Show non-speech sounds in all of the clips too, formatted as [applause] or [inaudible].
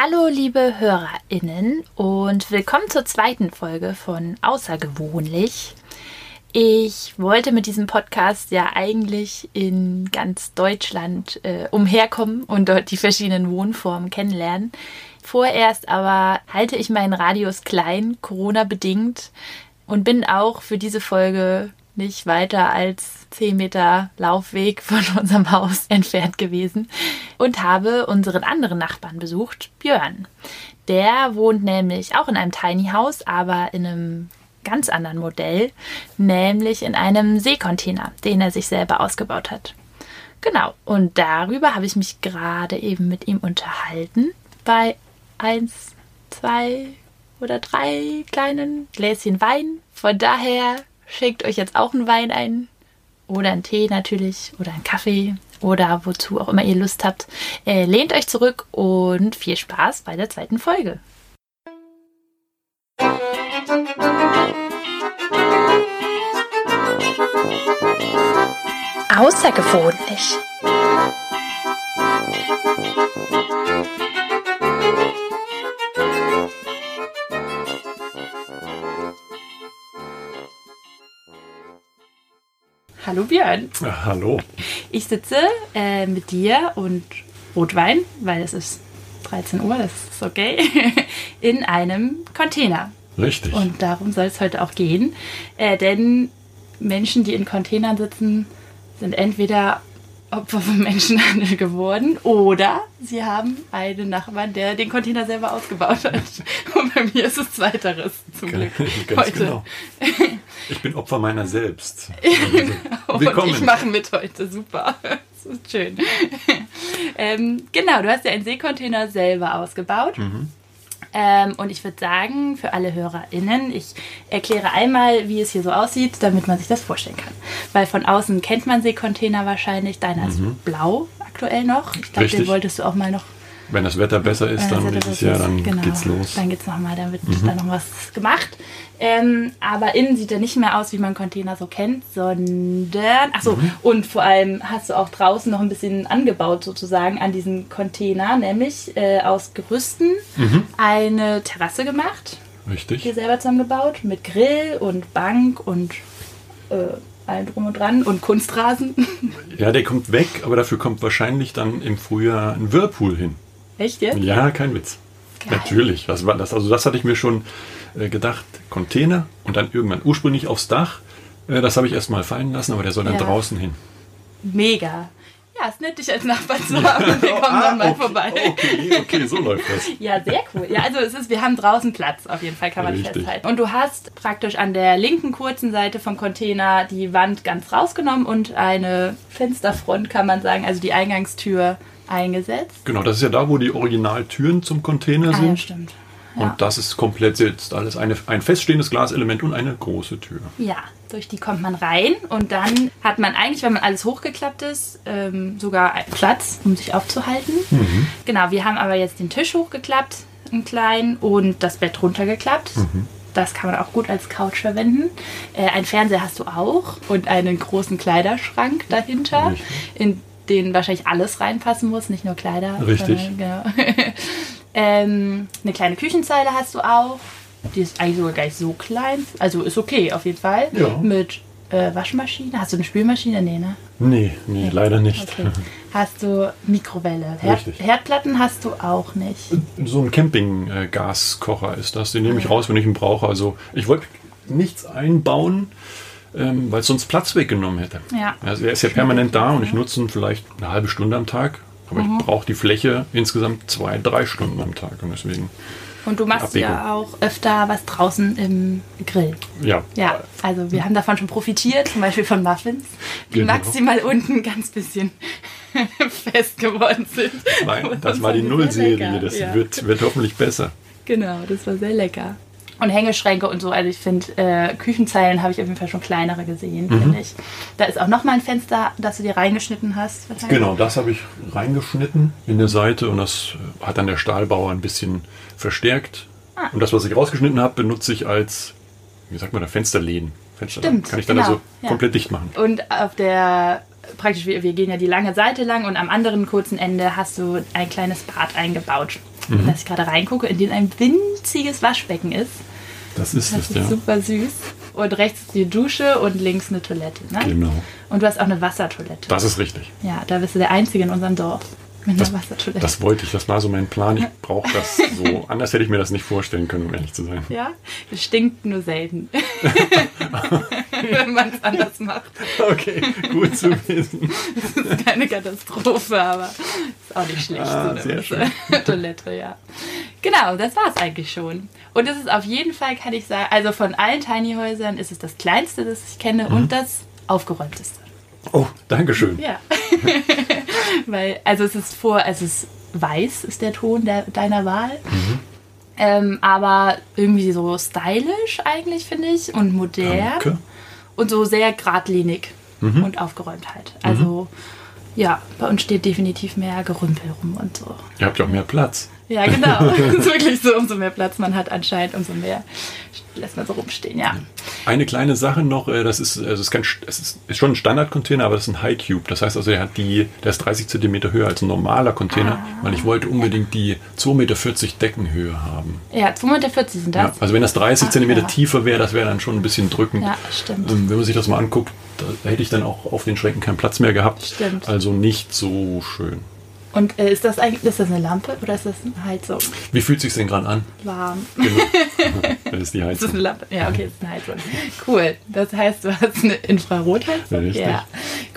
Hallo liebe Hörerinnen und willkommen zur zweiten Folge von Außergewöhnlich. Ich wollte mit diesem Podcast ja eigentlich in ganz Deutschland äh, umherkommen und dort die verschiedenen Wohnformen kennenlernen. Vorerst aber halte ich meinen Radius klein, Corona bedingt, und bin auch für diese Folge nicht weiter als 10 Meter Laufweg von [laughs] unserem Haus entfernt gewesen und habe unseren anderen Nachbarn besucht, Björn. Der wohnt nämlich auch in einem Tiny House, aber in einem ganz anderen Modell, nämlich in einem Seekontainer, den er sich selber ausgebaut hat. Genau, und darüber habe ich mich gerade eben mit ihm unterhalten bei eins, zwei oder drei kleinen Gläschen Wein. Von daher schenkt euch jetzt auch einen Wein ein oder einen Tee natürlich oder einen Kaffee oder wozu auch immer ihr Lust habt. Äh, lehnt euch zurück und viel Spaß bei der zweiten Folge. Außergewöhnlich. Hallo Björn. Ja, hallo. Ich sitze äh, mit dir und Rotwein, weil es ist 13 Uhr, das ist okay, [laughs] in einem Container. Richtig. Und darum soll es heute auch gehen. Äh, denn Menschen, die in Containern sitzen, sind entweder Opfer von [laughs] Menschenhandel geworden oder sie haben einen Nachbarn, der den Container selber ausgebaut hat. [laughs] Und bei mir ist es Zweiteres zum Glück Ganz heute. genau. Ich bin Opfer meiner selbst. [laughs] Und Willkommen. ich mache mit heute, super. [laughs] Das ist schön. [laughs] ähm, genau, du hast ja einen Seekontainer selber ausgebaut. Mhm. Ähm, und ich würde sagen, für alle HörerInnen, ich erkläre einmal, wie es hier so aussieht, damit man sich das vorstellen kann. Weil von außen kennt man Seekontainer wahrscheinlich. Deiner ist blau aktuell noch. Ich glaube, den Mhm. Wolltest du auch mal noch Wenn das Wetter besser ist, dann dieses Jahr, dann genau, geht's los. Mhm. Dann geht's nochmal, da wird da noch was gemacht. Ähm, aber innen sieht er nicht mehr aus, wie man Container so kennt, sondern. Achso, Mhm. und vor allem hast du auch draußen noch ein bisschen angebaut sozusagen an diesen Container, nämlich äh, aus Gerüsten Mhm. eine Terrasse gemacht, Richtig. hier selber zusammengebaut, mit Grill und Bank und äh, allem drum und dran und Kunstrasen. [laughs] Ja, der kommt weg, aber dafür kommt wahrscheinlich dann im Frühjahr ein Whirlpool hin. Echt jetzt? Ja, kein Witz. Geil. Natürlich. Das war das, also das hatte ich mir schon äh, gedacht. Container und dann irgendwann ursprünglich aufs Dach. Äh, das habe ich erst mal fallen lassen, aber der soll dann Ja. draußen hin. Mega. Ja, ist nett, dich als Nachbar zu haben. Wir kommen dann mal Ah, okay, vorbei. Okay, okay, so läuft das. Ja, sehr cool. Ja, also es ist, wir haben draußen Platz, auf jeden Fall kann man Richtig. festhalten. Und du hast praktisch an der linken kurzen Seite vom Container die Wand ganz rausgenommen und eine Fensterfront, kann man sagen, also die Eingangstür eingesetzt. Genau, das ist ja da, wo die Originaltüren zum Container Ah, ja, sind. stimmt. Ja. Und das ist komplett jetzt alles eine, ein feststehendes Glaselement und eine große Tür. Ja, durch die kommt man rein und dann hat man eigentlich, wenn man alles hochgeklappt ist, ähm, sogar Platz, um sich aufzuhalten. Mhm. Genau, wir haben aber jetzt den Tisch hochgeklappt, einen kleinen, und das Bett runtergeklappt. Mhm. Das kann man auch gut als Couch verwenden. Äh, ein Fernseher hast du auch und einen großen Kleiderschrank dahinter, Richtig. in den wahrscheinlich alles reinpassen muss, nicht nur Kleider. Richtig. sondern- Genau. [laughs] ähm, eine kleine Küchenzeile hast du auch. Die ist eigentlich sogar gar nicht so klein. Also ist okay auf jeden Fall. Ja. Mit äh, Waschmaschine. Hast du eine Spülmaschine? Nee, ne? Nee, nee, leider nicht. Okay. Hast du Mikrowelle? Herd, Richtig. Herdplatten hast du auch nicht. So ein Camping-Gaskocher ist das. Den nehme ich raus, wenn ich ihn brauche. Also ich wollte nichts einbauen, ähm, weil es sonst Platz weggenommen hätte. Ja. Also er ist ja permanent da und ich nutze ihn vielleicht eine halbe Stunde am Tag. Aber Mhm. ich brauche die Fläche insgesamt zwei, drei Stunden am Tag. Und deswegen, Und du machst ja auch öfter was draußen im Grill. ja. Ja, also wir haben davon schon profitiert, zum Beispiel von Muffins, die Genau. maximal unten ganz bisschen [laughs] fest geworden sind. Nein, das war die Nullserie. Das ja. wird, wird hoffentlich besser. Genau, das war sehr lecker. Und Hängeschränke und so, also ich finde, äh, Küchenzeilen habe ich auf jeden Fall schon kleinere gesehen, Mhm. finde ich. Da ist auch nochmal ein Fenster, das du dir reingeschnitten hast. Genau, das habe ich reingeschnitten in der Seite und das hat dann der Stahlbauer ein bisschen verstärkt. Ah. Und das, was ich rausgeschnitten habe, benutze ich als, wie sagt man da, Fensterläden. Fenster Stimmt, Kann ich dann genau, also ja. komplett dicht machen. Und auf der, praktisch, wir, wir gehen ja die lange Seite lang und am anderen kurzen Ende hast du ein kleines Bad eingebaut. in das ich gerade reingucke, in dem ein winziges Waschbecken ist. Das ist Das es, ist ja. super süß. Und rechts ist die Dusche und links eine Toilette. Ne? Genau. Und du hast auch eine Wassertoilette. Das ist richtig. Ja, da bist du der Einzige in unserem Dorf mit einer Wassertoilette. Das wollte ich, das war so mein Plan. Ich brauche das so. [laughs] Anders hätte ich mir das nicht vorstellen können, um ehrlich zu sein. ja, es stinkt nur selten. [laughs] [laughs] Wenn man es anders macht. Okay, gut zu [laughs] wissen. Das ist keine Katastrophe, aber ist auch nicht schlecht. Ah, so sehr schön. [laughs] Toilette, ja. Genau, das war es eigentlich schon. Und es ist auf jeden Fall, kann ich sagen, also von allen Tiny Häusern ist es das kleinste, das ich kenne Mhm. und das aufgeräumteste. Oh, Dankeschön. Ja. Weil, also es ist vor, es ist weiß, ist der Ton der, deiner Wahl. Mhm. Ähm, aber irgendwie so stylisch eigentlich, finde ich. Und modern. Danke. Und so sehr geradlinig Mhm. und aufgeräumt halt. Also, ja, bei uns steht definitiv mehr Gerümpel rum und so. Ihr habt ja auch mehr Platz. Ja, genau. [laughs] das ist wirklich so, umso mehr Platz man hat anscheinend, umso mehr lässt man so rumstehen, ja. Eine kleine Sache noch, äh, das ist, also es ist, kein, es ist, ist schon ein Standard-Container, aber das ist ein High Cube. Das heißt also, der hat die, der ist 30 cm höher als ein normaler Container, Ah. weil ich wollte unbedingt die 2,40 Meter Deckenhöhe haben. Ja, 240 sind Ja, das. also wenn das 30 Ach, cm ja. tiefer wäre, das wäre dann schon ein bisschen drückend. Ja, stimmt. Ähm, Wenn man sich das mal anguckt, da hätte ich dann auch auf den Schränken keinen Platz mehr gehabt. Stimmt. Also nicht so schön. Und äh, ist das eigentlich, ist das eine Lampe oder ist das eine Heizung? Wie fühlt sich denn gerade an? Warm. Genau. das ist die Ist das Heizung. eine Lampe? Ja, okay, das ist eine Heizung. Cool. Das heißt, du hast eine Infrarotheizung? Richtig. Ja.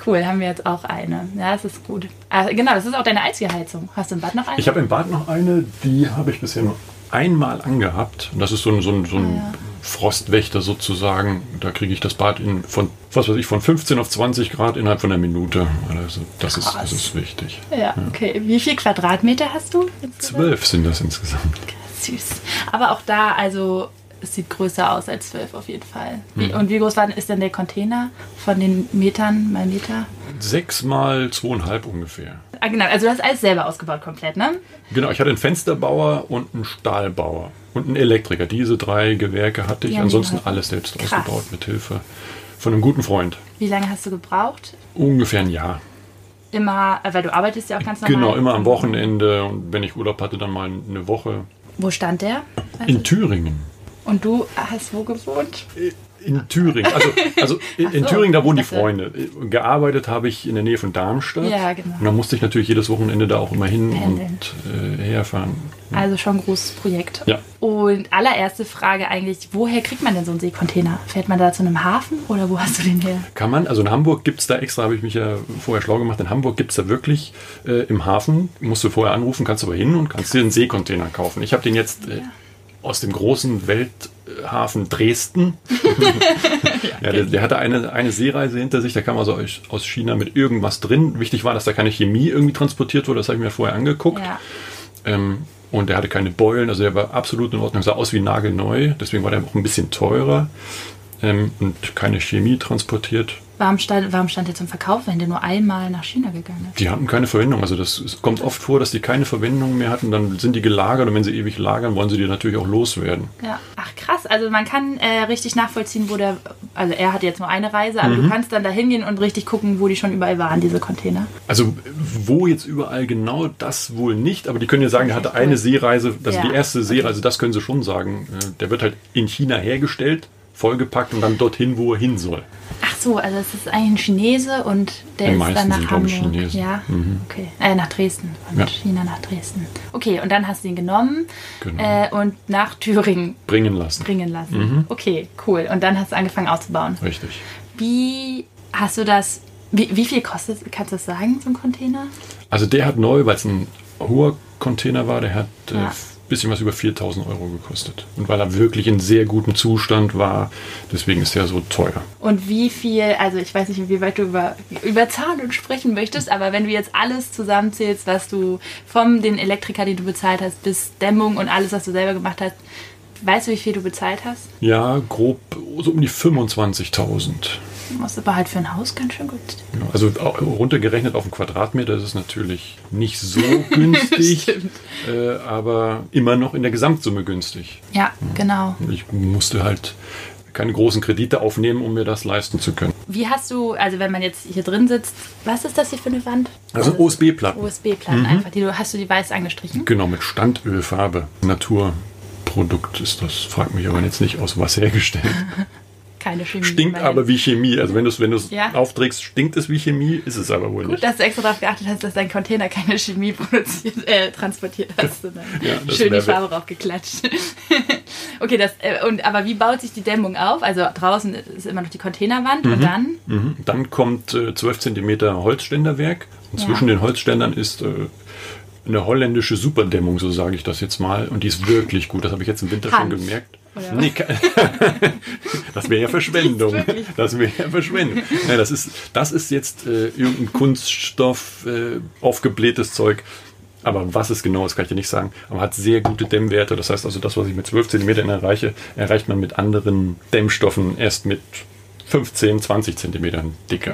Cool, haben wir jetzt auch eine. Ja, das ist gut. Ah, genau, das ist auch deine einzige Heizung. Hast du im Bad noch eine? Ich habe im Bad noch eine, die habe ich bisher nur einmal angehabt. Und das ist so ein, so ein, so ein Ah, ja. Frostwächter sozusagen. Da kriege ich das Bad in, von, was weiß ich, von 15 auf 20 Grad innerhalb von einer Minute. Also das, ist, das ist wichtig. ja, okay. Wie viel Quadratmeter hast du? Zwölf sind das insgesamt. Süß. Aber auch da, also, es sieht größer aus als zwölf auf jeden Fall. Hm. Und wie groß war, ist denn der Container von den Metern mal Meter? Sechs mal zweieinhalb ungefähr. Ah, genau. Also, du hast alles selber ausgebaut komplett, ne? Genau, ich hatte einen Fensterbauer und einen Stahlbauer und einen Elektriker. Diese drei Gewerke hatte ich. Ansonsten geholfen. alles selbst Krass. ausgebaut mit Hilfe von einem guten Freund. Wie lange hast du gebraucht? Ungefähr ein Jahr. Immer, äh, weil du arbeitest ja auch ganz normal. Genau, immer am Wochenende und wenn ich Urlaub hatte, dann mal eine Woche. Wo stand der? In Thüringen. Und du hast wo gewohnt? In Thüringen. Also, also [laughs] in, in so, Thüringen, da wohnen die Freunde. Gearbeitet habe ich in der Nähe von Darmstadt. Ja, genau. Und da musste ich natürlich jedes Wochenende da auch immer hin Pendeln. und äh, herfahren. Also schon ein großes Projekt. Ja. Und allererste Frage eigentlich, woher kriegt man denn so einen Seekontainer? Fährt man da zu einem Hafen oder wo hast du den her? Kann man, also in Hamburg gibt es da extra, habe ich mich ja vorher schlau gemacht, in Hamburg gibt es da wirklich äh, im Hafen, musst du vorher anrufen, kannst aber hin und kannst dir einen Seekontainer kaufen. Ich habe den jetzt äh, aus dem großen Welthafen Dresden. [laughs] ja, der, der hatte eine, eine Seereise hinter sich, da kam also aus- aus China mit irgendwas drin. Wichtig war, dass da keine Chemie irgendwie transportiert wurde, das habe ich mir vorher angeguckt. Ja. Ähm, und der hatte keine Beulen, also der war absolut in Ordnung, sah aus wie nagelneu, deswegen war der auch ein bisschen teurer ähm, und keine Chemie transportiert. Warum stand, warum stand der zum Verkauf, wenn der nur einmal nach China gegangen ist? Die hatten keine Verwendung. Also das es kommt oft vor, dass die keine Verwendung mehr hatten. Dann sind die gelagert und wenn sie ewig lagern, wollen sie die natürlich auch loswerden. Ja. Ach krass, also man kann äh, richtig nachvollziehen, wo der, also er hatte jetzt nur eine Reise, aber Mhm. du kannst dann da hingehen und richtig gucken, wo die schon überall waren, diese Container. Also wo jetzt überall genau das wohl nicht, aber die können ja sagen, der hatte eine Seereise, also Ja. die erste Seereise, das können sie schon sagen. Äh, Der wird halt in China hergestellt, vollgepackt und dann dorthin, wo er hin soll. Ach so, also es ist eigentlich ein Chinese und der Die ist meisten dann nach sind, Hamburg. Chinesen. Ja, Mhm. okay. Äh, nach Dresden. Von Ja. China nach Dresden. Okay, und dann hast du ihn genommen Genau. äh, und nach Thüringen Bringen lassen. bringen lassen. Mhm. Okay, cool. Und dann hast du angefangen auszubauen. Richtig. Wie hast du das, wie, wie viel kostet, kannst du das sagen, so ein Container? Also der hat neu, weil es ein hoher Container war, der hat ein Ja. Bisschen was über 4000 Euro gekostet. Und weil er wirklich in sehr gutem Zustand war, deswegen ist er so teuer. Und wie viel, also ich weiß nicht, wie weit du über, über Zahlen sprechen möchtest, aber wenn du jetzt alles zusammenzählst, was du vom den Elektriker, den du bezahlt hast, bis Dämmung und alles, was du selber gemacht hast, weißt du, wie viel du bezahlt hast? Ja, grob so um die 25.000. Das ist aber halt für ein Haus ganz schön günstig. Ja, also runtergerechnet auf einen Quadratmeter ist es natürlich nicht so [laughs] günstig, äh, aber immer noch in der Gesamtsumme günstig. Ja, genau. Ich musste halt keine großen Kredite aufnehmen, um mir das leisten zu können. Wie hast du, also wenn man jetzt hier drin sitzt, was ist das hier für eine Wand? Also USB-Platten. USB-Platten einfach. Die hast du die weiß angestrichen? Genau, mit Standölfarbe. Naturprodukt ist das. Frag mich aber jetzt nicht aus was hergestellt. [laughs] Keine Chemie. Stinkt immerhin. aber wie Chemie. Also wenn du es wenn du's Ja. aufträgst, stinkt es wie Chemie, ist es aber wohl Gut, nicht. dass du extra darauf geachtet hast, dass dein Container keine Chemie produziert, äh, transportiert hast, [laughs] Ja, schön die Farbe draufgeklatscht. [laughs] okay, das, äh, und, aber wie baut sich die Dämmung auf? Also draußen ist immer noch die Containerwand und dann? Mhm. Dann kommt äh, 12 cm Holzständerwerk. Und Ja. zwischen den Holzständern ist äh, eine holländische Superdämmung, so sage ich das jetzt mal. Und die ist wirklich gut. Das habe ich jetzt im Winter Hanf. schon gemerkt. Nee, [laughs] das wäre ja Verschwendung. Das wäre ja Verschwendung. Nein, das ist, das ist jetzt äh, irgendein Kunststoff, äh, aufgeblähtes Zeug. Aber was es genau ist, kann ich dir nicht sagen. Aber hat sehr gute Dämmwerte. Das heißt also, das, was ich mit 12 cm erreiche, erreicht man mit anderen Dämmstoffen erst mit 15, 20 cm dicker.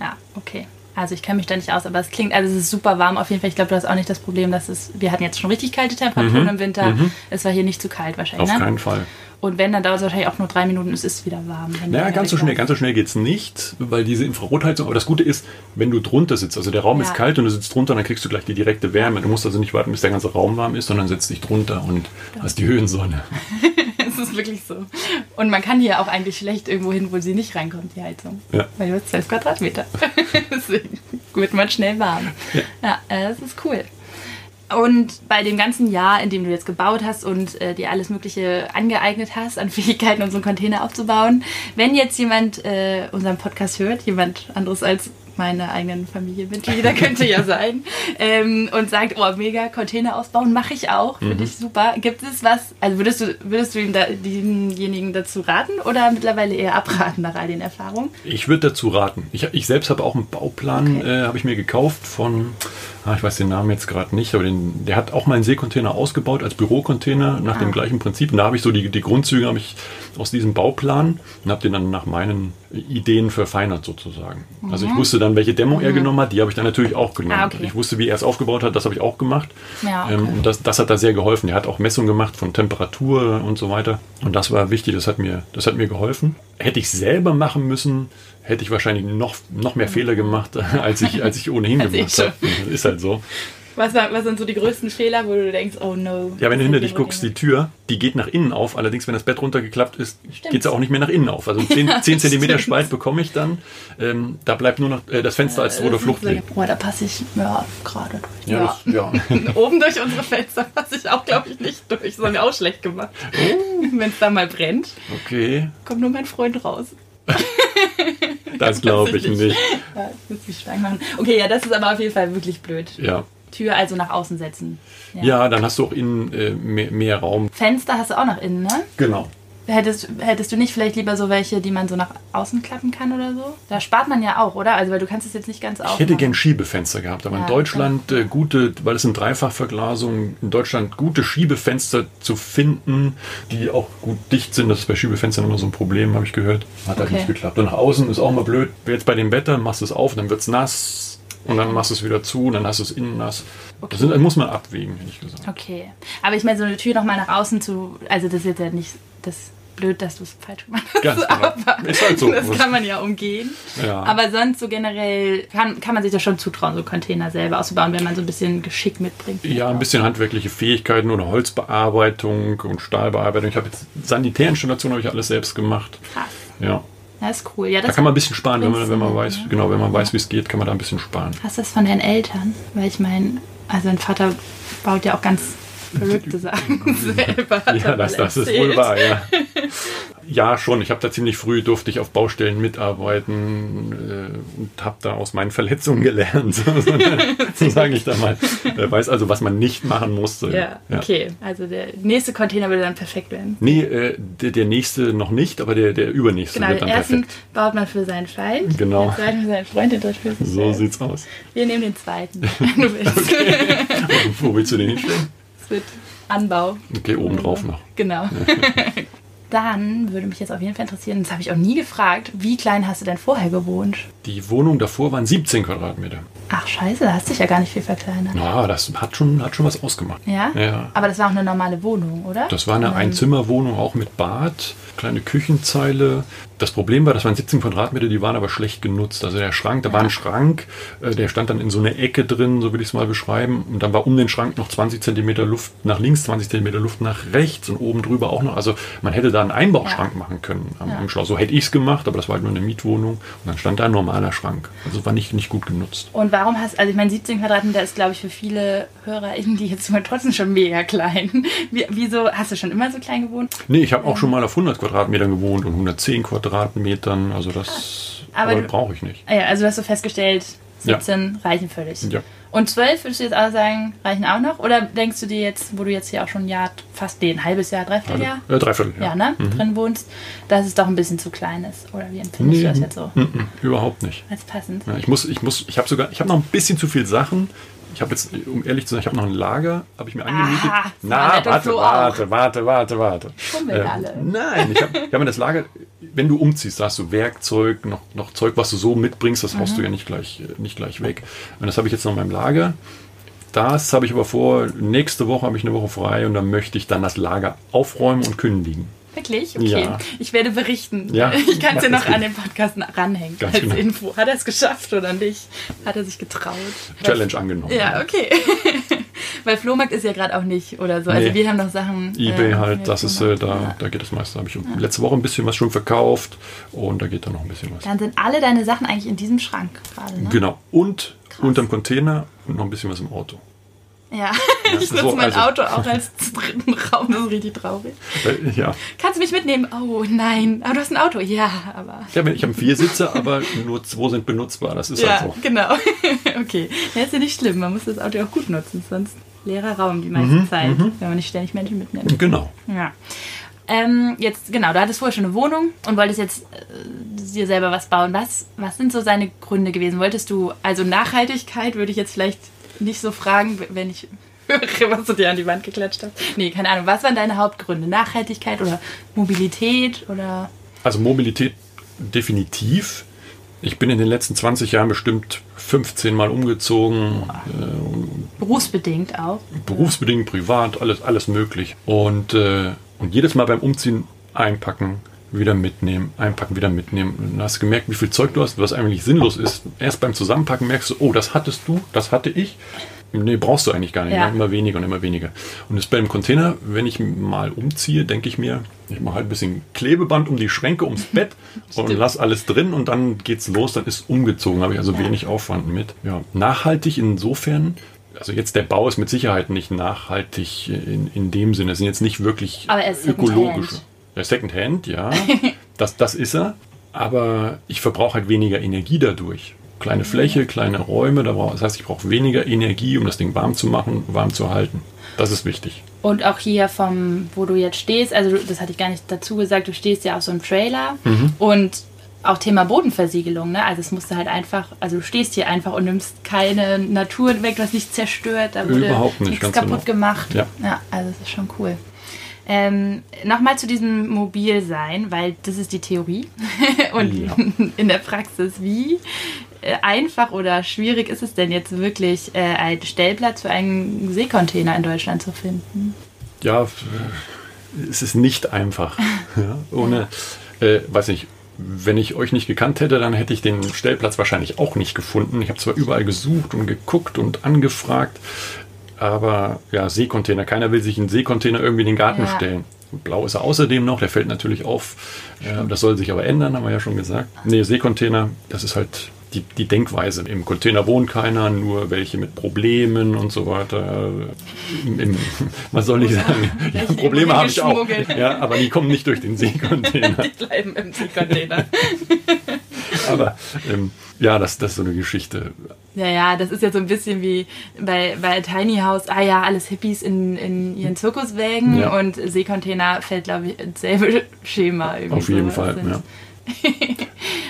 Ja, okay. Also ich kenne mich da nicht aus, aber es klingt, also es ist super warm auf jeden Fall. Ich glaube, du hast auch nicht das Problem, dass es, wir hatten jetzt schon richtig kalte Temperaturen im Winter. Es war hier nicht zu kalt wahrscheinlich. Mhm. Auf ne? keinen Fall. Und wenn, dann dauert es wahrscheinlich auch nur drei Minuten, es ist wieder warm. der ganz so schnell, ganz so schnell geht's nicht, weil diese Infrarotheizung, aber das Gute ist, wenn du drunter sitzt, also der Raum Ja. ist kalt und du sitzt drunter, dann kriegst du gleich die direkte Wärme. Du musst also nicht warten, bis der ganze Raum warm ist, sondern setzt dich drunter und hast die Höhensonne. [laughs] Es ist wirklich so. Und man kann hier auch eigentlich schlecht irgendwo hin, wo sie nicht reinkommt, die Heizung. Ja. Weil du hast 12 Quadratmeter. [laughs] Deswegen wird man schnell warm. Ja, äh, das ist cool. Und bei dem ganzen Jahr, in dem du jetzt gebaut hast und äh, dir alles Mögliche angeeignet hast, an [laughs] Fähigkeiten, unseren Container aufzubauen, wenn jetzt jemand äh, unseren Podcast hört, jemand anderes als meine eigenen Familienmitglieder, [laughs] könnte ja sein, ähm, und sagt, oh, mega, Container ausbauen, mache ich auch, finde ich super. Gibt es was, also würdest du, würdest du ihm da, demjenigen dazu raten oder mittlerweile eher abraten nach all den Erfahrungen? Ich würde dazu raten. Ich, ich selbst habe auch einen Bauplan, Okay. äh, habe ich mir gekauft von, ich weiß den Namen jetzt gerade nicht, aber den, der hat auch mal einen Seekontainer ausgebaut als Bürocontainer nach dem gleichen Prinzip. Und da habe ich so die, die Grundzüge habe ich aus diesem Bauplan und habe den dann nach meinen Ideen verfeinert sozusagen. Also ich wusste dann, welche Dämmung er genommen hat, die habe ich dann natürlich auch genommen. Ah, okay. Ich wusste, wie er es aufgebaut hat, das habe ich auch gemacht. Ja, okay. ähm, und das, das hat da sehr geholfen. Er hat auch Messungen gemacht von Temperatur und so weiter. Und das war wichtig, das hat mir, das hat mir geholfen. Hätte ich selber machen müssen, hätte ich wahrscheinlich noch, noch mehr Fehler gemacht, [laughs] als ich, als ich ohnehin Als gemacht habe. Das ist halt so. Was, war- was sind so die größten Fehler, wo du denkst, oh no. Ja, wenn du hinter dich guckst, die? Tür, die geht nach innen auf. Allerdings, wenn das Bett runtergeklappt ist, geht sie auch nicht mehr nach innen auf. Also 10, 10 cm. Spalt bekomme ich dann. Ähm, da bleibt nur noch äh, das Fenster als Fluchtweg. so- Boah, da passe ich ja, gerade durch. Ja, das, ja. [laughs] Oben durch unsere Fenster passe ich auch, glaube ich, nicht durch. Das haben wir auch schlecht gemacht. Oh. [laughs] Wenn es da mal brennt, Okay, kommt nur mein Freund raus. [laughs] das glaube ich ich nicht. Ja, das mich stark machen. Okay, ja, das ist aber auf jeden Fall wirklich blöd. Ja. Tür also nach außen setzen. ja, dann hast du auch innen äh, mehr, mehr Raum. Fenster hast du auch nach innen, ne? Genau. Hättest, hättest du nicht vielleicht lieber so welche, die man so nach außen klappen kann oder so? Da spart man ja auch, oder? Also, weil du kannst es jetzt nicht ganz Ich aufmachen. hätte gern Schiebefenster gehabt, aber Ja, in Deutschland äh, gute, weil es sind Dreifachverglasungen, in Deutschland gute Schiebefenster zu finden, die auch gut dicht sind. Das ist bei Schiebefenstern immer so ein Problem, habe ich gehört. Hat halt Okay. nicht geklappt. Und nach außen ist auch mal blöd. Jetzt bei dem Wetter machst du es auf, dann wird es nass und dann machst du es wieder zu und dann hast du es innen nass. Das, sind, das muss man abwägen, hätte ich gesagt. Okay. Aber ich meine, so eine Tür nochmal nach außen zu. Also, das ist jetzt ja nicht das blöd, dass du es falsch gemacht hast. Ganz genau. Ist halt so. Das kann man ja umgehen. Ja. Aber sonst so generell kann, kann man sich das schon zutrauen, so Container selber auszubauen, wenn man so ein bisschen Geschick mitbringt. Ja, ein bisschen handwerkliche Fähigkeiten oder Holzbearbeitung und Stahlbearbeitung. Ich habe jetzt Sanitärinstallation habe ich alles selbst gemacht. Krass. Ja. Ja, ist cool. Ja, Da das kann man ein bisschen sparen, wenn man, wenn man weiß, ne? genau, wenn man weiß, wie es geht, kann man da ein bisschen sparen. Hast du das von deinen Eltern? Weil ich meine, also dein Vater baut ja auch ganz verrückte Sachen [laughs] selber. Ja, das, das ist wohl wahr, ja. Ja, schon. Ich habe da ziemlich früh durfte ich auf Baustellen mitarbeiten äh, und habe da aus meinen Verletzungen gelernt. [laughs] so sage ich da mal. Wer weiß also, was man nicht machen musste. Ja, okay. Also der nächste Container würde dann perfekt werden. Nee, äh, der, der nächste noch nicht, aber der, der übernächste Genau, wird den dann ersten perfekt. baut man für seinen Feind. Genau. Den zweiten für seinen Freund, den dritten für sich So selbst. sieht's aus. Wir nehmen den zweiten, wenn [laughs] du willst. Wo willst du den hinstellen? Es wird Anbau. Okay, oben drauf noch. Genau. [laughs] Dann würde mich jetzt auf jeden Fall interessieren, das habe ich auch nie gefragt, wie klein hast du denn vorher gewohnt? Die Wohnung davor waren 17 Quadratmeter. Ach scheiße, da hast du dich ja gar nicht viel verkleinert. Ja, das hat schon, hat schon was ausgemacht. Ja? Ja. Aber das war auch eine normale Wohnung, oder? Das war eine. Einzimmerwohnung, auch mit Bad. Kleine Küchenzeile. Das Problem war, das waren 17 Quadratmeter, die waren aber schlecht genutzt. Also der Schrank, da war ein Schrank, äh, der stand dann in so einer Ecke drin, so würde ich es mal beschreiben. Und dann war um den Schrank noch 20 Zentimeter Luft nach links, 20 Zentimeter Luft nach rechts und oben drüber auch noch. Also man hätte da einen Einbauschrank Ja. machen können am, Ja. im Schloss. So hätte ich es gemacht, aber das war halt nur eine Mietwohnung. Und dann stand da ein normaler Schrank. Also war nicht, nicht gut genutzt. Und warum hast, also ich meine, 17 Quadratmeter ist, glaube ich, für viele HörerInnen, die jetzt mal trotzdem schon mega klein. Wie, wieso, hast du schon immer so klein gewohnt? Nee, ich habe auch schon mal auf 100 Quadratmetern gewohnt und 110 Quadratmetern. Also das Aber aber du- brauche ich nicht. Ah ja, also du hast so festgestellt, Ja. 17 reichen völlig. Ja. Und 12 würdest du jetzt auch sagen, reichen auch noch? Oder denkst du dir jetzt, wo du jetzt hier auch schon ein Jahr, fast nee, ein halbes Jahr, dreiviertel Jahr, Äh, dreiviertel, ja, ja. ne, drin wohnst, dass es doch ein bisschen zu klein ist? Oder wie empfindest du das jetzt so? mm, mm, überhaupt nicht. Als passend? Ja, ich muss, ich muss, ich habe sogar, ich habe noch ein bisschen zu viel Sachen. Ich habe jetzt, um ehrlich zu sein, ich habe noch ein Lager, habe ich mir angemietet. Aha, Na, warte, warte, warte, warte, warte. Schummeln alle. Nein, ich habe hab [laughs] mir das Lager, wenn du umziehst, da hast du Werkzeug, noch, noch Zeug, was du so mitbringst, das Mhm. haust du ja nicht gleich, äh, nicht gleich weg. Und das habe ich jetzt noch in meinem Lager. Das habe ich aber vor, nächste Woche habe ich eine Woche frei und dann möchte ich dann das Lager aufräumen und kündigen. Wirklich? Okay. Ja. Ich werde berichten. Ja, [laughs] Ich kann es dir mach noch an den Podcast ranhängen Ganz als genau. Info. Hat er es geschafft oder nicht? Hat er sich getraut? Challenge angenommen. Ja, okay. [laughs] Weil Flohmarkt ist ja gerade auch nicht oder so. Also Nee. wir haben noch Sachen. Ebay äh, halt, das ist äh, da, Flohmarkt. da geht das meiste. Habe ich letzte Woche ein bisschen was schon verkauft und da geht dann noch ein bisschen was. Dann sind alle deine Sachen eigentlich in diesem Schrank gerade, ne? Genau. Und Krass. unterm Container und noch ein bisschen was im Auto. Ja, [laughs] ich so, nutze mein also- Auto auch als dritten [laughs] Raum. Das ist richtig traurig. Äh, ja. Kannst du mich mitnehmen? Oh nein, aber du hast ein Auto. Ja, aber. ja, ich habe vier Sitze, aber nur zwei sind benutzbar. Das ist Ja, halt so. genau. [laughs] okay. Ja, ist ja nicht schlimm. Man muss das Auto auch gut nutzen, sonst leerer Raum die meiste Mhm, Zeit, wenn man nicht ständig Menschen mitnimmt. Genau. Ja. Ähm, jetzt, genau, du hattest vorher schon eine Wohnung und wolltest jetzt äh, dir selber was bauen. Was, was sind so seine Gründe gewesen? Wolltest du, also Nachhaltigkeit würde ich jetzt vielleicht nicht so fragen, wenn ich höre, was du dir an die Wand geklatscht hast. Nee, keine Ahnung. Was waren deine Hauptgründe? Nachhaltigkeit oder Mobilität oder. Also Mobilität definitiv. Ich bin in den letzten 20 Jahren bestimmt 15 Mal umgezogen. Äh, Berufsbedingt auch. berufsbedingt, privat, alles, alles möglich. Und, äh, und jedes Mal beim Umziehen einpacken, wieder mitnehmen, einpacken, wieder mitnehmen. Und dann hast du gemerkt, wie viel Zeug du hast, was eigentlich sinnlos ist. Erst beim Zusammenpacken merkst du, oh, das hattest du, das hatte ich. Nee, brauchst du eigentlich gar nicht. Ja. Immer weniger und immer weniger. Und das beim Container, wenn ich mal umziehe, denke ich mir, ich mache halt ein bisschen Klebeband um die Schränke, ums Bett [laughs] und lass alles drin und dann geht's los, dann ist umgezogen, habe ich also wenig Aufwand mit. Ja, nachhaltig insofern, also jetzt der Bau ist mit Sicherheit nicht nachhaltig in, in dem Sinne. Es sind jetzt nicht wirklich ökologische. Secondhand. Ja, Secondhand, [laughs] ja. das, das ist er. Aber ich verbrauche halt weniger Energie dadurch. Kleine Fläche, kleine Räume, das heißt, ich brauche weniger Energie, um das Ding warm zu machen, warm zu halten. Das ist wichtig. Und auch hier vom, wo du jetzt stehst, also das hatte ich gar nicht dazu gesagt, du stehst ja auf so einem Trailer und auch Thema Bodenversiegelung, ne? Also es musste halt einfach, also du stehst hier einfach und nimmst keine Natur weg, du hast nichts zerstört, da wurde Überhaupt nicht, nichts ganz kaputt genau. gemacht. Ja. ja, also das ist schon cool. Ähm, Nochmal zu diesem Mobilsein, weil das ist die Theorie. [laughs] Und Ja. [laughs] in der Praxis, wie äh, einfach oder schwierig ist es denn jetzt wirklich, äh, einen Stellplatz für einen Seekontainer in Deutschland zu finden? Ja, es ist nicht einfach. [laughs] Ja, ohne, äh, weiß nicht, wenn ich euch nicht gekannt hätte, dann hätte ich den Stellplatz wahrscheinlich auch nicht gefunden. Ich habe zwar überall gesucht und geguckt und angefragt, aber ja, Seekontainer. Keiner will sich einen Seekontainer irgendwie in den Garten Ja. stellen. Blau ist er außerdem noch, der fällt natürlich auf. Äh, das soll sich aber ändern, haben wir ja schon gesagt. Nee, Seekontainer, das ist halt die, die Denkweise. Im Container wohnt keiner, nur welche mit Problemen und so weiter. Im, im, [laughs] man soll nicht sagen, ja, Probleme habe ich auch. Ja, aber die kommen nicht durch den [laughs] Seekontainer. Die bleiben im Seekontainer. [laughs] [laughs] Aber ähm, ja, das, das ist so eine Geschichte. ja, ja, das ist ja so ein bisschen wie bei, bei Tiny House. Ah ja, alles Hippies in, in ihren Zirkuswägen Ja. und Seekontainer fällt, glaube ich, ins selbe Schema. Irgendwie Auf jeden. Fall. Ja. [laughs]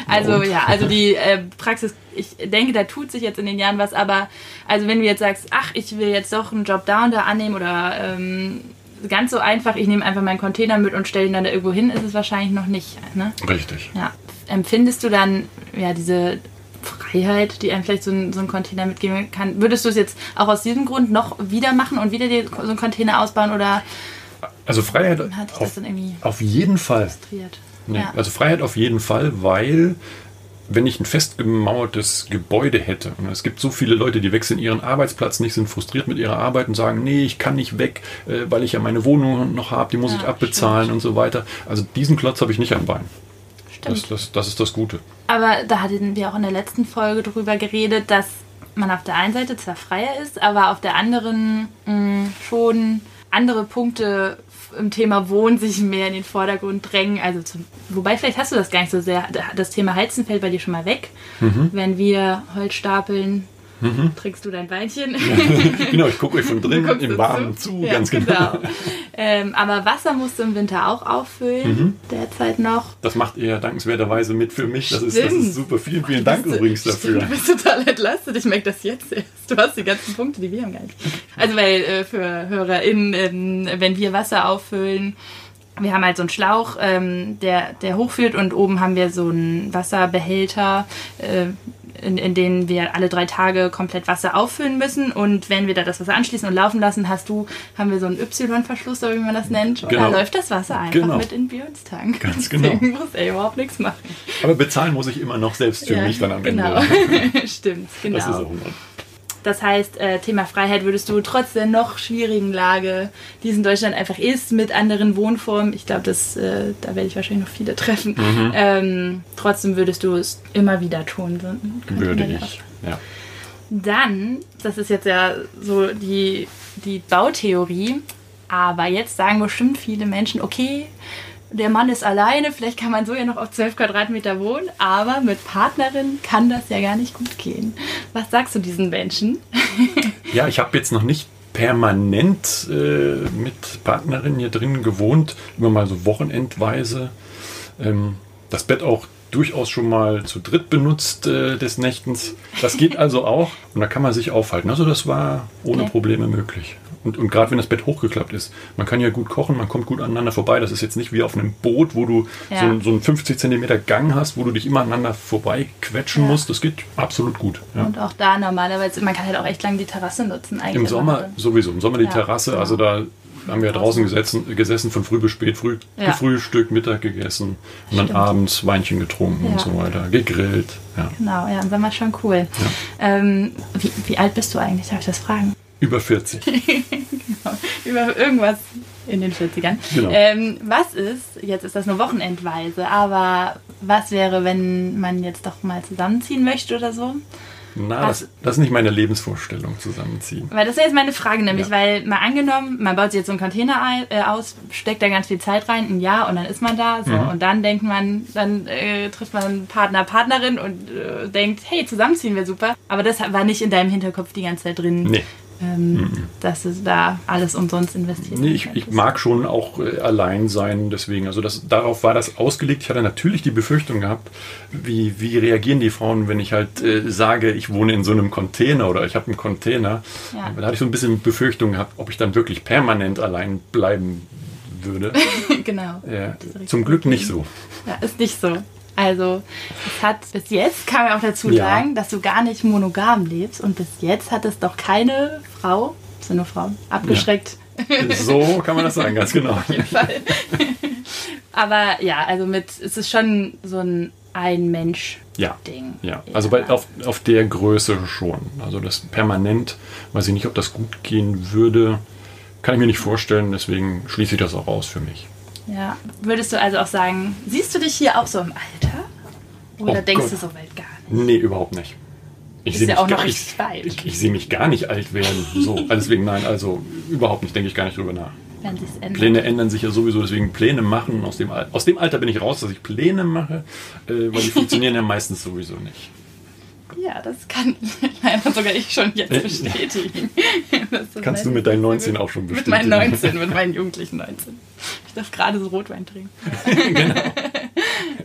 Also ja, also die äh, Praxis, ich denke, da tut sich jetzt in den Jahren was, aber also wenn du jetzt sagst, ach, ich will jetzt doch einen Job da und da annehmen oder ähm, ganz so einfach, ich nehme einfach meinen Container mit und stelle ihn dann da irgendwo hin, ist es wahrscheinlich noch nicht. Ne? Richtig. Ja. Empfindest du dann ja diese Freiheit, die einem vielleicht so ein, so ein Container mitgeben kann? Würdest du es jetzt auch aus diesem Grund noch wieder machen und wieder dir so einen Container ausbauen oder Also Freiheit auf, auf jeden Fall. Nee, Ja. Also Freiheit auf jeden Fall, weil wenn ich ein festgemauertes Gebäude hätte, und es gibt so viele Leute, die wechseln ihren Arbeitsplatz nicht, sind frustriert mit ihrer Arbeit und sagen, nee, ich kann nicht weg, äh, weil ich ja meine Wohnung noch habe, die muss Ja, ich abbezahlen stimmt. und so weiter. Also diesen Klotz habe ich nicht am Bein. Stimmt. Das, das, das ist das Gute. Aber da hatten wir auch in der letzten Folge drüber geredet, dass man auf der einen Seite zwar freier ist, aber auf der anderen mh, schon andere Punkte im Thema Wohnen sich mehr in den Vordergrund drängen. Also zum, wobei vielleicht hast du das gar nicht so sehr. Das Thema Heizen fällt bei dir schon mal weg. Mhm. Wenn wir Holz stapeln, trinkst du dein Weinchen. [laughs] genau, ich gucke euch von drinnen guckst im Warmen zu, Ja, ganz genau. ähm, aber Wasser musst du im Winter auch auffüllen, Mhm. derzeit noch. Das macht ihr dankenswerterweise mit für mich. Das ist, das Stimmt. ist super. Vielen, vielen Dank du- übrigens Stimmt, dafür. Du bist total entlastet. Ich merke das jetzt erst. Du hast die ganzen Punkte, die wir haben gar nicht. Also, weil äh, für HörerInnen, ähm, wenn wir Wasser auffüllen, wir haben halt so einen Schlauch, ähm, der, der hochführt und oben haben wir so einen Wasserbehälter, äh, in, in den wir alle drei Tage komplett Wasser auffüllen müssen. Und wenn wir da das Wasser anschließen und laufen lassen, hast du, haben wir so einen Y-Verschluss, oder wie man das nennt. Und Genau. da läuft das Wasser einfach Genau. mit in Björns Tank. Ganz genau. Deswegen muss er überhaupt nichts machen. Aber bezahlen muss ich immer noch selbst für Ja, mich dann am genau. Ende. [laughs] Stimmt, genau. Das ist auch immer. Das heißt, äh, Thema Freiheit würdest du trotz der noch schwierigen Lage, die es in Deutschland einfach ist, mit anderen Wohnformen, ich glaube, das, äh, da werde ich wahrscheinlich noch viele treffen, Mhm. ähm, trotzdem würdest du es immer wieder tun. Würde ich. Ja. Dann, das ist jetzt ja so die, die Bautheorie, aber jetzt sagen bestimmt viele Menschen, okay, der Mann ist alleine, vielleicht kann man so ja noch auf 12 Quadratmeter wohnen, aber mit Partnerin kann das ja gar nicht gut gehen. Was sagst du diesen Menschen? Ja, ich habe jetzt noch nicht permanent äh, mit Partnerin hier drin gewohnt, immer mal so wochenendweise. Ähm, das Bett auch durchaus schon mal zu dritt benutzt äh, des Nächtens. Das geht also auch und da kann man sich aufhalten. Also das war ohne. Probleme möglich. Und, und gerade wenn das Bett hochgeklappt ist, man kann ja gut kochen, man kommt gut aneinander vorbei. Das ist jetzt nicht wie auf einem Boot, wo du Ja. so, so einen 50 Zentimeter Gang hast, wo du dich immer aneinander vorbei quetschen Ja. musst. Das geht absolut gut. Ja. Und auch da normalerweise, man kann halt auch echt lang die Terrasse nutzen eigentlich. Im Sommer drin. sowieso, im Sommer die Ja, Terrasse, genau. also da haben wir draußen gesessen, gesessen von früh bis spät, früh Ja. gefrühstückt, Mittag gegessen und dann Stimmt. abends Weinchen getrunken Ja. und so weiter, gegrillt. Ja. Genau, ja, im Sommer schon cool. Ähm, wie, wie alt bist du eigentlich? Darf ich das fragen? Über 40. [laughs] über irgendwas in den 40ern. Genau. Ähm, was ist, jetzt ist das nur wochenendweise, aber was wäre, wenn man jetzt doch mal zusammenziehen möchte oder so? Na, das, das ist nicht meine Lebensvorstellung, zusammenziehen. Weil das wäre jetzt meine Frage, nämlich, Ja. weil mal angenommen, man baut sich jetzt so einen Container ein, äh, aus, steckt da ganz viel Zeit rein, ein Jahr und dann ist man da, so, Mhm. und dann denkt man, dann äh, trifft man Partner, Partnerin und äh, denkt, hey, zusammenziehen wäre super, aber das war nicht in deinem Hinterkopf die ganze Zeit drin, Nee. Ähm, dass du da alles umsonst investiert Nee, ich, ich mag schon auch äh, allein sein, deswegen. Also das, darauf war das ausgelegt. Ich hatte natürlich die Befürchtung gehabt, wie, wie reagieren die Frauen, wenn ich halt äh, sage, ich wohne in so einem Container oder ich habe einen Container. Ja. Da hatte ich so ein bisschen Befürchtung gehabt, ob ich dann wirklich permanent allein bleiben würde. [laughs] genau. Ja, zum Glück nicht so. Ja, ist nicht so. Also, es hat bis jetzt, kann man auch dazu Ja. sagen, dass du gar nicht monogam lebst und bis jetzt hat es doch keine Frau, sind nur Frauen, abgeschreckt. So kann man das sagen, ganz genau. Auf jeden Fall. Aber ja, also mit, es ist schon so ein Ein-Mensch-Ding. Ja, ja. Also bei, auf, auf der Größe schon. Also das permanent, weiß ich nicht, ob das gut gehen würde. Kann ich mir nicht vorstellen, deswegen schließe ich das auch aus für mich. Ja. Würdest du also auch sagen, siehst du dich hier auch so im Alter? Oder Oh denkst Gott. du so weit gar nicht? Nee, überhaupt nicht. Ich sehe ja mich, auch noch gar- weit. ich, ich sehe mich gar nicht alt werden. So, [laughs] also deswegen nein, also überhaupt nicht, denke ich gar nicht drüber nach. Wenn sich's ändert. Pläne ändern sich ja sowieso, deswegen Pläne machen. Aus dem, aus dem Alter bin ich raus, dass ich Pläne mache, äh, weil die [laughs] funktionieren ja meistens sowieso nicht. Ja, das kann [laughs] leider sogar ich schon jetzt Äh, bestätigen. [laughs] Kannst du mit deinen so 19 gut. auch schon Mit meinen bestätigen. 19, mit [laughs] meinen jugendlichen 19. Ich darf gerade so Rotwein trinken. genau.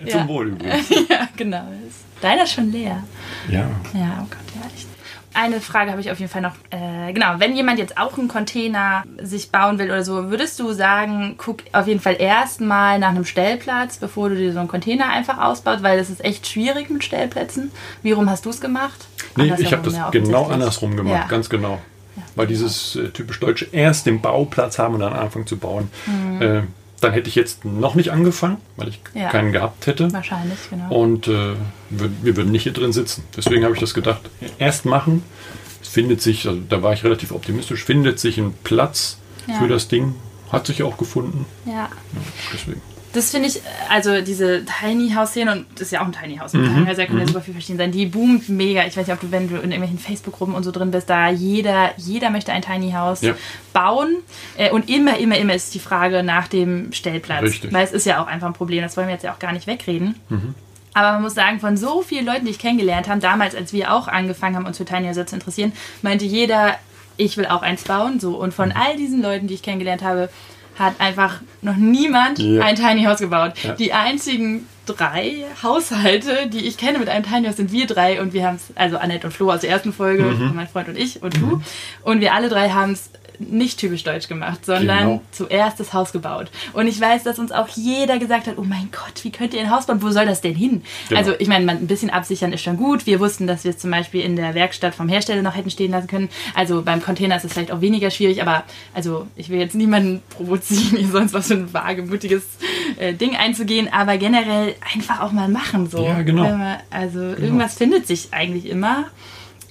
Ja. Zum Wohl übrigens. ja, genau. Deiner ist schon leer. Ja. Ja, oh Gott, ja, echt. Eine Frage habe ich auf jeden Fall noch. Äh, genau, wenn jemand jetzt auch einen Container sich bauen will oder so, würdest du sagen, guck auf jeden Fall erstmal nach einem Stellplatz, bevor du dir so einen Container einfach ausbaust, weil das ist echt schwierig mit Stellplätzen. Wie rum hast du es gemacht? Nee, ich habe das ja, genau andersrum gemacht, Ja. ganz genau. Weil dieses äh, typisch Deutsche erst den Bauplatz haben und dann anfangen zu bauen. Äh, dann hätte ich jetzt noch nicht angefangen, weil ich Ja. keinen gehabt hätte. Wahrscheinlich, genau. Und äh, wir, wir würden nicht hier drin sitzen. Deswegen habe ich das gedacht, erst machen. Es findet sich, also da war ich relativ optimistisch, findet sich ein Platz Ja. für das Ding. Hat sich auch gefunden. ja. Ja, deswegen. Das finde ich, also diese Tiny House Szene und das ist ja auch ein Tiny House. Mhm. Tiny House kann ja super viel verschieden sein. Die boomt mega. Ich weiß nicht, ob du, wenn du in irgendwelchen Facebook-Gruppen und so drin bist, da jeder, jeder möchte ein Tiny House Ja. bauen. Äh, Und immer, immer, immer ist die Frage nach dem Stellplatz. Richtig. Weil es ist ja auch einfach ein Problem. Das wollen wir jetzt ja auch gar nicht wegreden. Mhm. Aber man muss sagen, von so vielen Leuten, die ich kennengelernt habe, damals, als wir auch angefangen haben, uns für Tiny Houses zu interessieren, meinte jeder, ich will auch eins bauen. So. Und Mhm. von all diesen Leuten, die ich kennengelernt habe, hat einfach noch niemand Ja. ein Tiny House gebaut. Ja. Die einzigen drei Haushalte, die ich kenne mit einem Tiny House, sind wir drei und wir haben es, also Annette und Flo aus der ersten Folge, Mhm. mein Freund und ich und du. Und wir alle drei haben es nicht typisch deutsch gemacht, sondern Genau. zuerst das Haus gebaut. Und ich weiß, dass uns auch jeder gesagt hat, oh mein Gott, wie könnt ihr ein Haus bauen? Wo soll das denn hin? Genau. Also ich meine, ein bisschen absichern ist schon gut. Wir wussten, dass wir es zum Beispiel in der Werkstatt vom Hersteller noch hätten stehen lassen können. Also beim Container ist es vielleicht auch weniger schwierig, aber also ich will jetzt niemanden provozieren, hier sonst was für ein wagemutiges äh, Ding einzugehen, aber generell einfach auch mal machen so. Ja, genau. Man, also irgendwas findet sich eigentlich immer.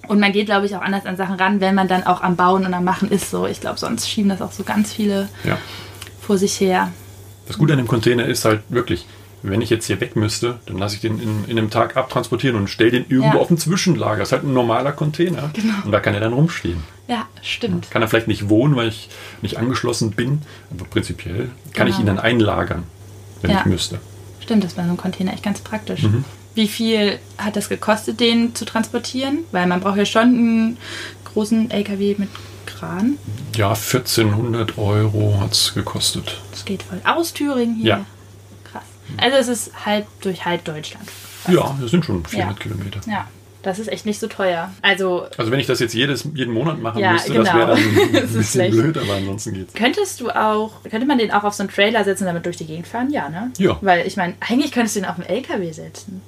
Und man geht, glaube ich, auch anders an Sachen ran, wenn man dann auch am Bauen und am Machen ist. So, ich glaube, sonst schieben das auch so ganz viele Ja. vor sich her. Das Gute an dem Container ist halt wirklich, wenn ich jetzt hier weg müsste, dann lasse ich den in, in einem Tag abtransportieren und stelle den irgendwo Ja. auf ein Zwischenlager. Das ist halt ein normaler Container. Genau. Und da kann er dann rumstehen. Ja, stimmt. Kann er vielleicht nicht wohnen, weil ich nicht angeschlossen bin, aber prinzipiell kann ich ihn Genau. dann einlagern, wenn Ja. ich müsste. Stimmt, das ist bei so einem Container echt ganz praktisch. Mhm. Wie viel hat das gekostet, den zu transportieren? Weil man braucht ja schon einen großen LKW mit Kran. Ja, 1400 Euro hat es gekostet. Das geht voll. Aus Thüringen hier. Ja. Krass. Also es ist halb durch halb Deutschland. Ja, das sind schon 400 Ja. Kilometer. Ja, das ist echt nicht so teuer. Also Also wenn ich das jetzt jedes, jeden Monat machen Ja, müsste, das genau. wäre dann [laughs] ein Das bisschen schlecht. blöd, aber ansonsten geht's. Könntest du auch, könnte man den auch auf so einen Trailer setzen und damit durch die Gegend fahren? Ja, ne? Ja. Weil ich meine, eigentlich könntest du den auf einen LKW setzen.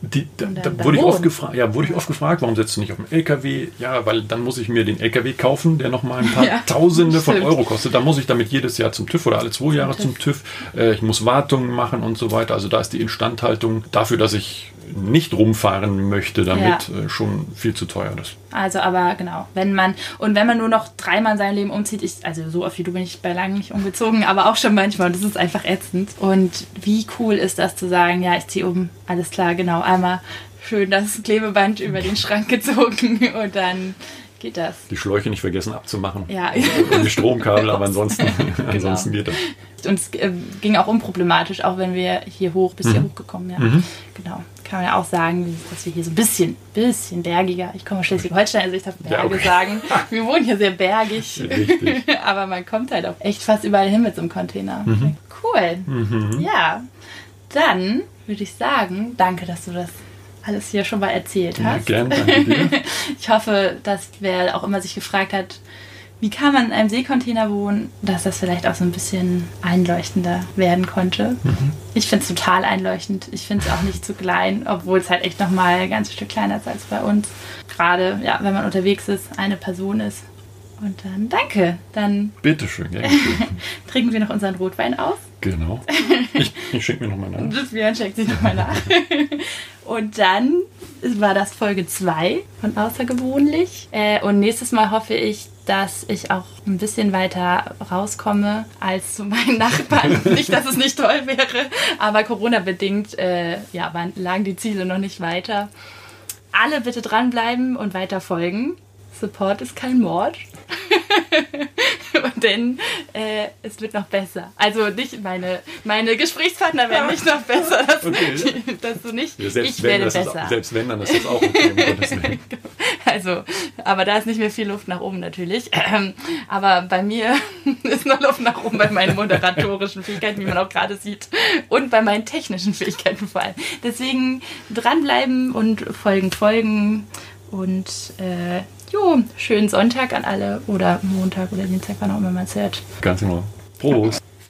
Die, da, da wurde ich oft gefragt, ja, wurde ich oft gefragt, warum setzt du nicht auf den LKW? Ja, weil dann muss ich mir den LKW kaufen, der nochmal ein paar [laughs] Ja, Tausende von. Euro kostet. Da muss ich damit jedes Jahr zum TÜV oder alle zwei Jahre zum TÜV. Äh, ich muss Wartungen machen und so weiter. Also da ist die Instandhaltung dafür, dass ich nicht rumfahren möchte damit, äh, schon viel zu teuer. Das Also, aber genau, wenn man, und wenn man nur noch dreimal in seinem Leben umzieht, ich, also so oft wie du bin ich bei langem nicht umgezogen, aber auch schon manchmal, und das ist einfach ätzend. Und wie cool ist das zu sagen, ja, ich ziehe um, alles klar, genau, einmal schön das Klebeband über den Schrank gezogen [laughs] und dann geht das. die Schläuche nicht vergessen abzumachen. Ja. Und die [laughs] Stromkabel, aber ansonsten, [laughs] ansonsten geht das. Und es äh, ging auch unproblematisch, auch wenn wir hier hoch, bis Mhm. hier hochgekommen, ja. Genau. Kann man ja auch sagen, dass wir hier so ein bisschen, bisschen bergiger, ich komme aus Schleswig-Holstein, also ich darf Ja, Berge okay. sagen. Wir wohnen hier sehr bergig. Richtig. Aber man kommt halt auch echt fast überall hin mit so einem Container. Mhm. Cool. Ja. Dann würde ich sagen, danke, dass du das alles hier schon mal erzählt Ja, hast. gern, danke dir. [laughs] Ich hoffe, dass wer auch immer sich gefragt hat, wie kann man in einem Seekontainer wohnen, dass das vielleicht auch so ein bisschen einleuchtender werden konnte. Ich finde es total einleuchtend. Ich finde es auch nicht zu klein, obwohl es halt echt nochmal ein ganzes Stück kleiner ist als bei uns. Gerade, ja, wenn man unterwegs ist, eine Person ist. Und dann danke. Dann Bitteschön, gern [laughs] trinken wir noch unseren Rotwein aus. Genau. [laughs] Ich, ich schenke mir nochmal nach. Das Björn checkt sich nochmal nach. Und dann war das Folge 2 von Außergewöhnlich. Äh, und nächstes Mal hoffe ich, dass ich auch ein bisschen weiter rauskomme als zu meinen Nachbarn. [laughs] nicht, dass es nicht toll wäre, aber Corona-bedingt äh, ja, waren, lagen die Ziele noch nicht weiter. Alle bitte dranbleiben und weiter folgen. Support ist kein Mord. [laughs] Denn äh, es wird noch besser. Also nicht meine, meine Gesprächspartner werden nicht noch besser. Das, Okay. [laughs] dass du nicht. Ja, selbst, ich wenn, werde besser. Ist, selbst wenn, dann ist das auch okay. um Willen. [laughs] Also, aber da ist nicht mehr viel Luft nach oben natürlich. Ähm, [clears throat] aber bei mir ist noch Luft nach oben bei meinen moderatorischen Fähigkeiten, wie man auch gerade sieht. Und bei meinen technischen Fähigkeiten vor allem. Deswegen dranbleiben und folgen, folgen. Und äh, jo, schönen Sonntag an alle oder Montag oder Dienstag, wann auch immer man es hört. Ganz genau. Prost.